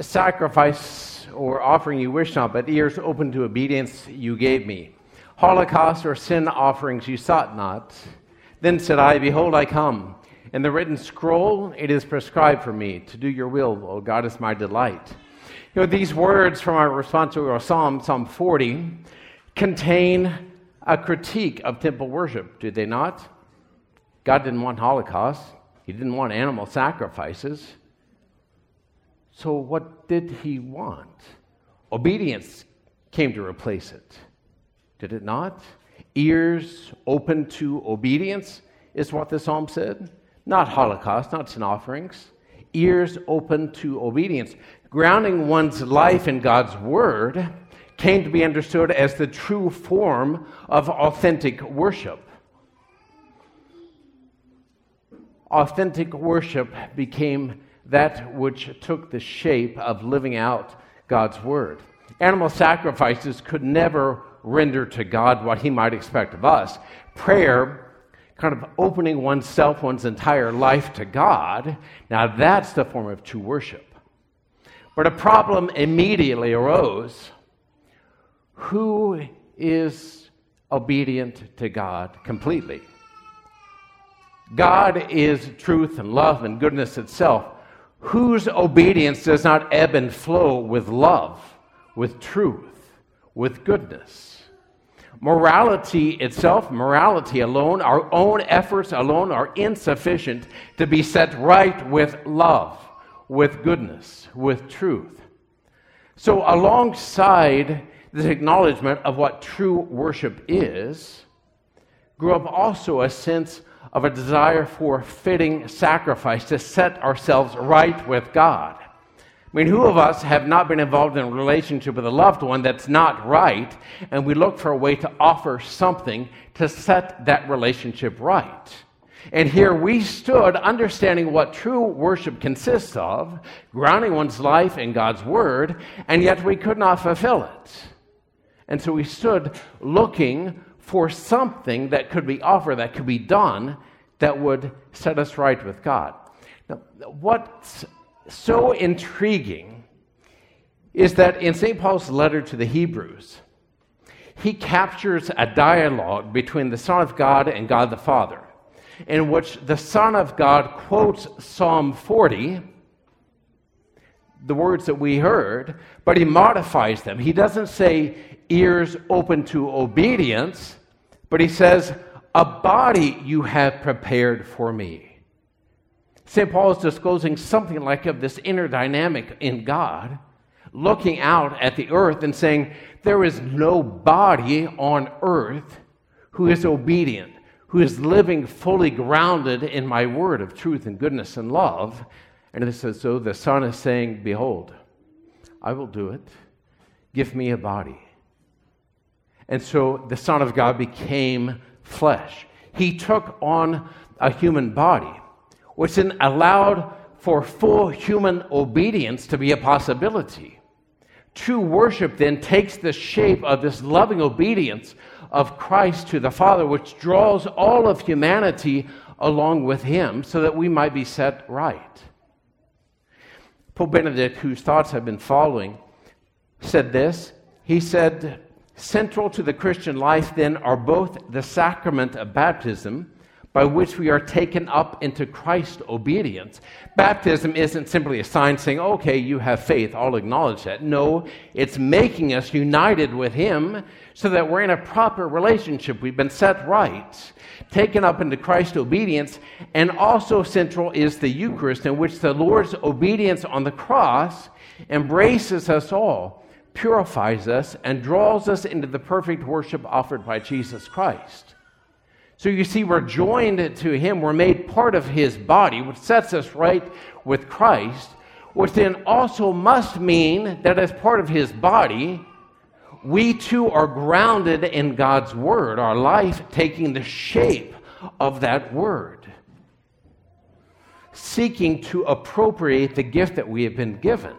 sacrifice or offering you wish not, but ears open to obedience you gave me. Holocaust or sin offerings you sought not. Then said I, Behold, I come. In the written scroll, it is prescribed for me to do your will, O God, is my delight. You know, these words from our response our psalm, Psalm 40, contain a critique of temple worship, did they not? God didn't want Holocaust, He didn't want animal sacrifices. So, what did He want? Obedience came to replace it, did it not? Ears open to obedience is what the psalm said. Not Holocaust, not sin offerings. Ears open to obedience. Grounding one's life in God's word came to be understood as the true form of authentic worship. Authentic worship became that which took the shape of living out God's word. Animal sacrifices could never render to God what he might expect of us. Prayer kind of opening oneself, one's entire life to God, now that's the form of true worship. But a problem immediately arose who is obedient to God completely? God is truth and love and goodness itself. Whose obedience does not ebb and flow with love, with truth, with goodness? Morality itself, morality alone, our own efforts alone are insufficient to be set right with love, with goodness, with truth. So, alongside this acknowledgement of what true worship is, grew up also a sense of a desire for fitting sacrifice to set ourselves right with God. I mean, who of us have not been involved in a relationship with a loved one that's not right, and we look for a way to offer something to set that relationship right? And here we stood understanding what true worship consists of, grounding one's life in God's Word, and yet we could not fulfill it. And so we stood looking for something that could be offered, that could be done, that would set us right with God. Now, what's so intriguing is that in St. Paul's letter to the Hebrews, he captures a dialogue between the Son of God and God the Father, in which the Son of God quotes Psalm 40, the words that we heard, but he modifies them. He doesn't say ears open to obedience, but he says, A body you have prepared for me. St. Paul is disclosing something like of this inner dynamic in God, looking out at the earth and saying, There is no body on earth who is obedient, who is living fully grounded in my word of truth and goodness and love. And this is so the Son is saying, Behold, I will do it. Give me a body. And so the Son of God became flesh. He took on a human body which then allowed for full human obedience to be a possibility. True worship then takes the shape of this loving obedience of Christ to the Father, which draws all of humanity along with him so that we might be set right. Pope Benedict, whose thoughts I've been following, said this. He said, Central to the Christian life, then, are both the sacrament of baptism by which we are taken up into Christ's obedience. Baptism isn't simply a sign saying, okay, you have faith, I'll acknowledge that. No, it's making us united with Him so that we're in a proper relationship. We've been set right, taken up into Christ's obedience, and also central is the Eucharist, in which the Lord's obedience on the cross embraces us all, purifies us, and draws us into the perfect worship offered by Jesus Christ. So you see, we're joined to him, we're made part of his body, which sets us right with Christ, which then also must mean that as part of his body, we too are grounded in God's word, our life taking the shape of that word, seeking to appropriate the gift that we have been given.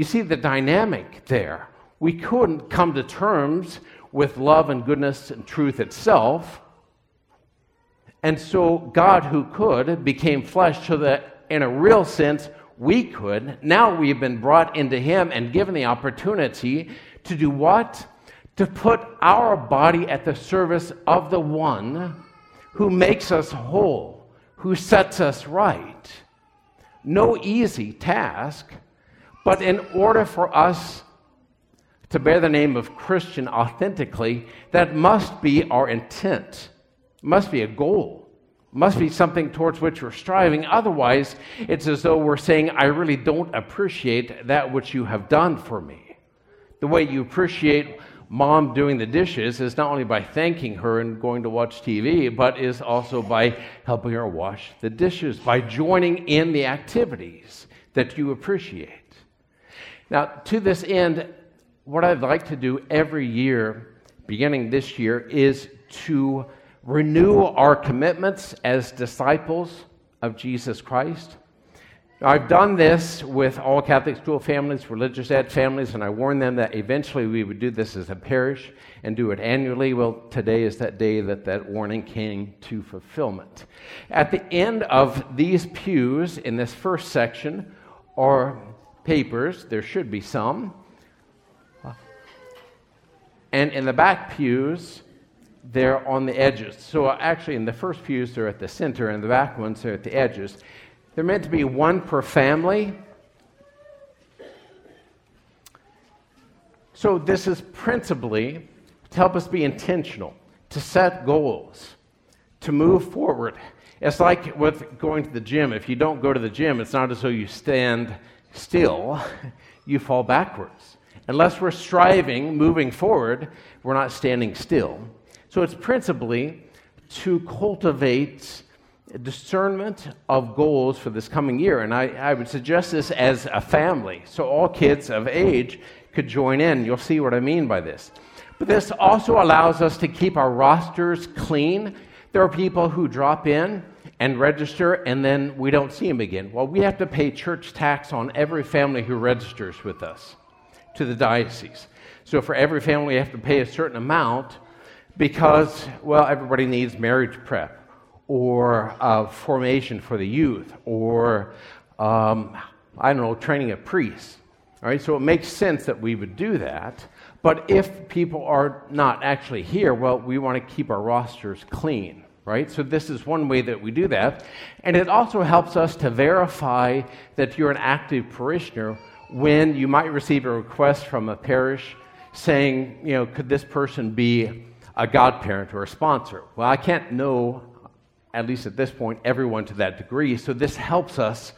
You see the dynamic there. We couldn't come to terms with love and goodness and truth itself and so God, who could, became flesh so that in a real sense, we could. Now we've been brought into Him and given the opportunity to do what? To put our body at the service of the one who makes us whole, who sets us right. No easy task, but in order for us to bear the name of Christian authentically, that must be our intent, must be a goal, must be something towards which we're striving. Otherwise, it's as though we're saying, I really don't appreciate that which you have done for me. The way you appreciate mom doing the dishes is not only by thanking her and going to watch TV, but is also by helping her wash the dishes, by joining in the activities that you appreciate. Now, to this end, what I'd like to do every year, beginning this year, is to renew our commitments as disciples of Jesus Christ. I've done this with all Catholic school families, religious ed families, and I warned them that eventually we would do this as a parish and do it annually. Well, today is that day that that warning came to fulfillment. At the end of these pews in this first section are papers, there should be some. And in the back pews, they're on the edges. So uh, actually, in the first pews, they're at the center, and the back ones are at the edges. They're meant to be one per family. So this is principally to help us be intentional, to set goals, to move forward. It's like with going to the gym. If you don't go to the gym, it's not as though you stand still, you fall backwards. Unless we're striving, moving forward, we're not standing still. So it's principally to cultivate discernment of goals for this coming year. And I, I would suggest this as a family. So all kids of age could join in. You'll see what I mean by this. But this also allows us to keep our rosters clean. There are people who drop in and register and then we don't see them again. Well, we have to pay church tax on every family who registers with us to the diocese. So for every family, we have to pay a certain amount because, well, everybody needs marriage prep or uh, formation for the youth or, um, I don't know, training of priests. All right, so it makes sense that we would do that. But if people are not actually here, well, we want to keep our rosters clean, right? So this is one way that we do that. And it also helps us to verify that you're an active parishioner when you might receive a request from a parish saying, you know, could this person be a godparent or a sponsor? Well, I can't know at least at this point, everyone to that degree. So this helps us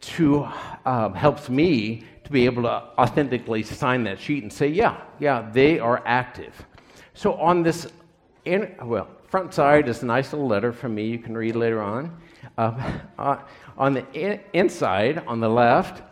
to, um, helps me to be able to authentically sign that sheet and say, yeah, yeah, they are active. So on this, in, well, front side is a nice little letter from me you can read later on. Uh, uh, on the in, inside, on the left,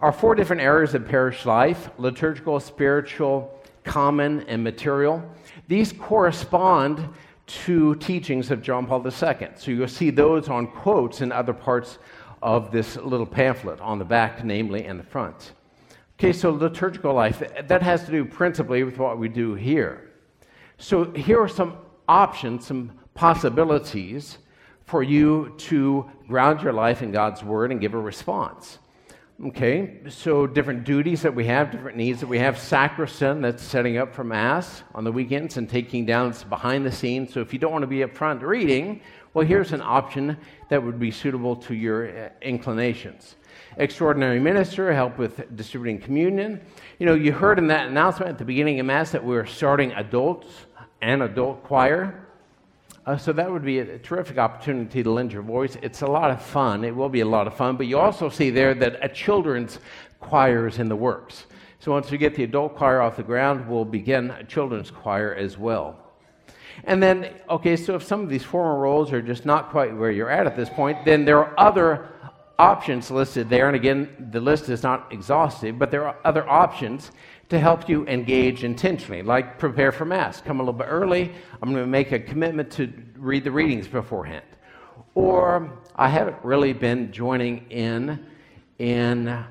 are four different areas of parish life liturgical, spiritual, common, and material. These correspond to teachings of John Paul II. So you'll see those on quotes in other parts of this little pamphlet, on the back, namely, and the front. Okay, so liturgical life, that has to do principally with what we do here. So here are some options, some possibilities for you to ground your life in God's Word and give a response. Okay, so different duties that we have, different needs that we have. Sacristan, that's setting up for Mass on the weekends and taking down behind the scenes. So if you don't want to be up front reading, well, here's an option that would be suitable to your uh, inclinations. Extraordinary minister, help with distributing communion. You know, you heard in that announcement at the beginning of Mass that we we're starting adults and adult choir. Uh, so that would be a, terrific opportunity to lend your voice. It's a lot of fun. It will be a lot of fun. But you also see there that a children's choir is in the works. So once we get the adult choir off the ground, we'll begin a children's choir as well. And then, okay, so if some of these former roles are just not quite where you're at at this point, then there are other options listed there. And again, the list is not exhaustive, but there are other options to help you engage intentionally, like prepare for Mass. Come a little bit early. I'm going to make a commitment to read the readings beforehand. Or I haven't really been joining in in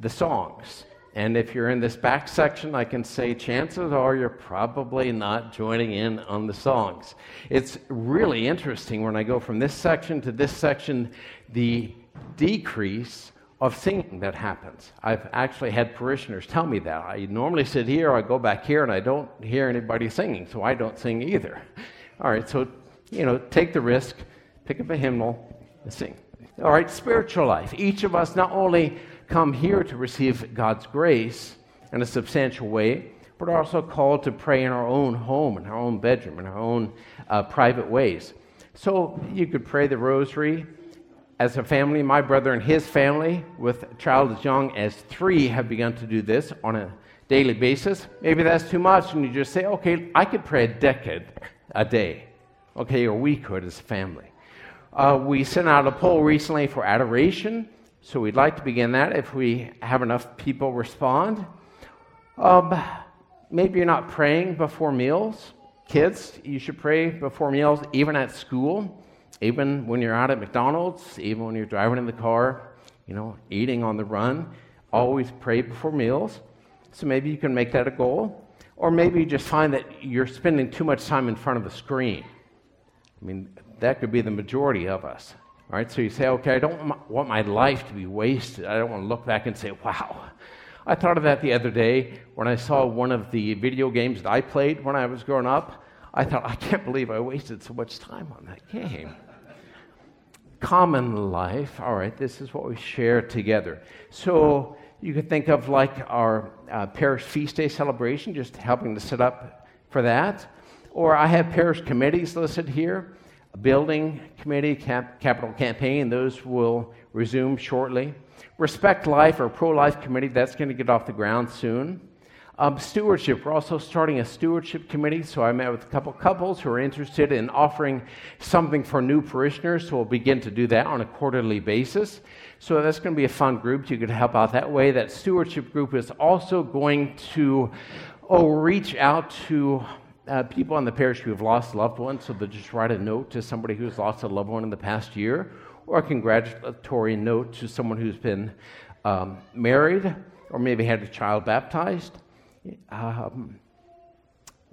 the songs. And if you're in this back section, I can say chances are you're probably not joining in on the songs. It's really interesting when I go from this section to this section, the decrease of singing that happens. I've actually had parishioners tell me that. I normally sit here, I go back here, and I don't hear anybody singing, so I don't sing either. All right, so, you know, take the risk, pick up a hymnal, and sing. All right, spiritual life. Each of us not only come here to receive God's grace in a substantial way, but are also called to pray in our own home, in our own bedroom, in our own uh, private ways. So you could pray the rosary as a family. My brother and his family, with a child as young as three, have begun to do this on a daily basis. Maybe that's too much, and you just say, okay, I could pray a decade a day, okay, or we could as a family. Uh, we sent out a poll recently for adoration, so we'd like to begin that if we have enough people respond. Um, maybe you're not praying before meals. Kids, you should pray before meals, even at school, even when you're out at McDonald's, even when you're driving in the car, you know, eating on the run. Always pray before meals. So maybe you can make that a goal. Or maybe you just find that you're spending too much time in front of the screen. I mean, that could be the majority of us. All right, so you say, okay, I don't want my life to be wasted. I don't want to look back and say, wow. I thought of that the other day when I saw one of the video games that I played when I was growing up. I thought, I can't believe I wasted so much time on that game. Common life, all right, this is what we share together. So you could think of like our uh, parish feast day celebration, just helping to set up for that. Or I have parish committees listed here a building committee, cap- capital campaign, those will resume shortly. Respect Life or Pro Life Committee, that's going to get off the ground soon. Um, stewardship, we're also starting a stewardship committee. So I met with a couple couples who are interested in offering something for new parishioners. So we'll begin to do that on a quarterly basis. So that's going to be a fun group. You could help out that way. That stewardship group is also going to oh, reach out to uh, people in the parish who have lost loved ones, so they'll just write a note to somebody who's lost a loved one in the past year, or a congratulatory note to someone who's been um, married or maybe had a child baptized. Um,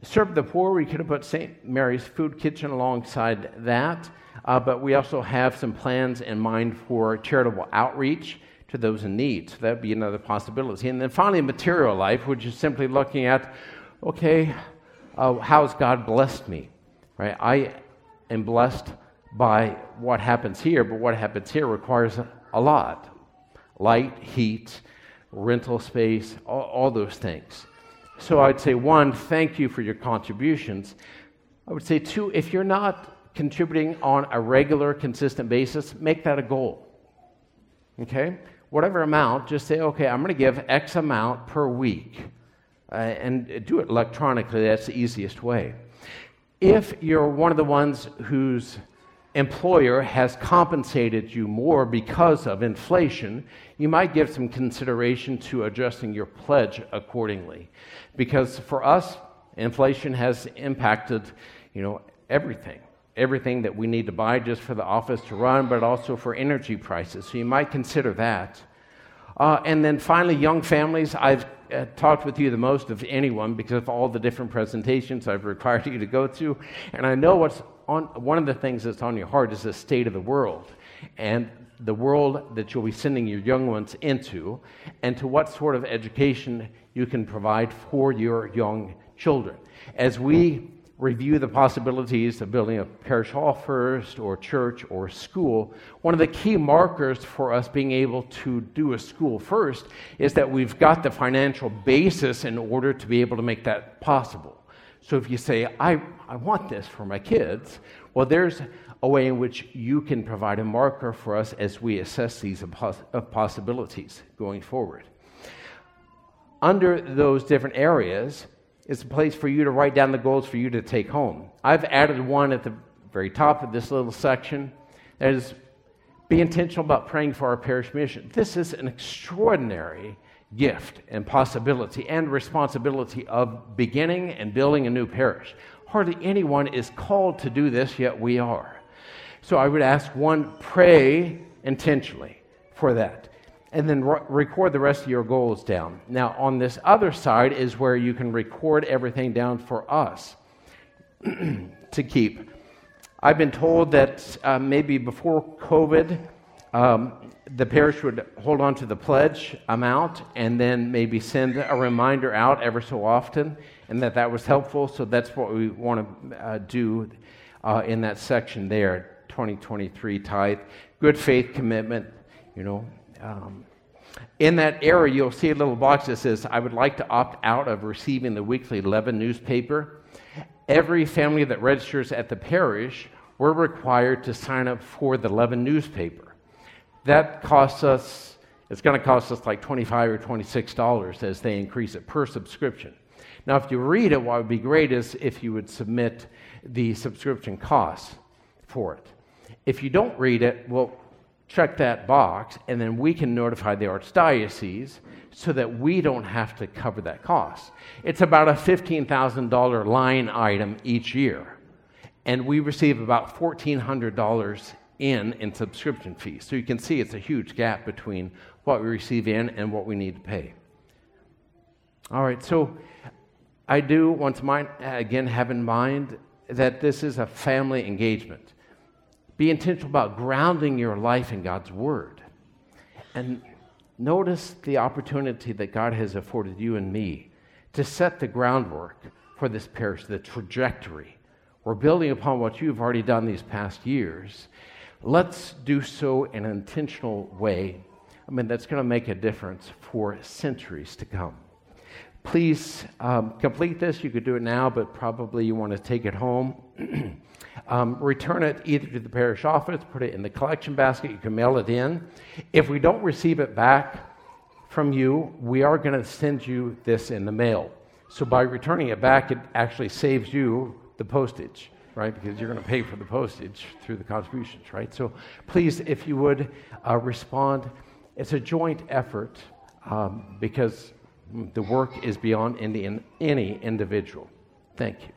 serve the poor, we could have put St. Mary's Food Kitchen alongside that, uh, but we also have some plans in mind for charitable outreach to those in need. So that would be another possibility. And then finally, material life, which is simply looking at okay, uh, how has God blessed me? Right? I am blessed by what happens here, but what happens here requires a lot light, heat, rental space, all, all those things. So I'd say, one, thank you for your contributions. I would say, two, if you're not contributing on a regular, consistent basis, make that a goal. Okay? Whatever amount, just say, okay, I'm going to give X amount per week uh, and do it electronically. That's the easiest way. If you're one of the ones whose employer has compensated you more because of inflation, you might give some consideration to adjusting your pledge accordingly. Because for us, inflation has impacted, you know, everything. Everything that we need to buy just for the office to run, but also for energy prices. So you might consider that. Uh, and then finally, young families. I've uh, talked with you the most of anyone because of all the different presentations I've required you to go to. And I know what's on, one of the things that's on your heart is the state of the world and the world that you'll be sending your young ones into, and to what sort of education you can provide for your young children. As we review the possibilities of building a parish hall first, or church, or school, one of the key markers for us being able to do a school first is that we've got the financial basis in order to be able to make that possible. So if you say, I, I want this for my kids, well, there's a way in which you can provide a marker for us as we assess these uh, possibilities going forward. Under those different areas, it's a place for you to write down the goals for you to take home. I've added one at the very top of this little section that is be intentional about praying for our parish mission. This is an extraordinary gift and possibility and responsibility of beginning and building a new parish. Hardly anyone is called to do this, yet we are. So I would ask one, pray intentionally for that and then re- record the rest of your goals down. Now, on this other side is where you can record everything down for us to keep. I've been told that uh, maybe before COVID, um, the parish would hold on to the pledge amount and then maybe send a reminder out ever so often, and that that was helpful. So that's what we want to uh, do uh, in that section there, 2023 tithe. Good faith commitment, you know. Um, in that area, you'll see a little box that says, I would like to opt out of receiving the weekly Leaven newspaper. Every family that registers at the parish, we're required to sign up for the Leaven newspaper. That costs us, it's going to cost us like 25 or $26 as they increase it per subscription. Now, if you read it, what would be great is if you would submit the subscription costs for it. If you don't read it, well, check that box, and then we can notify the Archdiocese so that we don't have to cover that cost. It's about a $15,000 line item each year, and we receive about $1,400 in in subscription fees. So you can see it's a huge gap between what we receive in and what we need to pay. All right, so I do once mind again have in mind that this is a family engagement. Be intentional about grounding your life in God's Word. And notice the opportunity that God has afforded you and me to set the groundwork for this parish, the trajectory. We're building upon what you've already done these past years. Let's do so in an intentional way. I mean, that's going to make a difference for centuries to come. Please um, complete this. You could do it now, but probably you want to take it home. Um, return it either to the parish office, put it in the collection basket, you can mail it in. If we don't receive it back from you, we are going to send you this in the mail. So by returning it back, it actually saves you the postage, right? Because you're going to pay for the postage through the contributions, right? So please, if you would uh, respond, it's a joint effort um, because the work is beyond any, any individual. Thank you.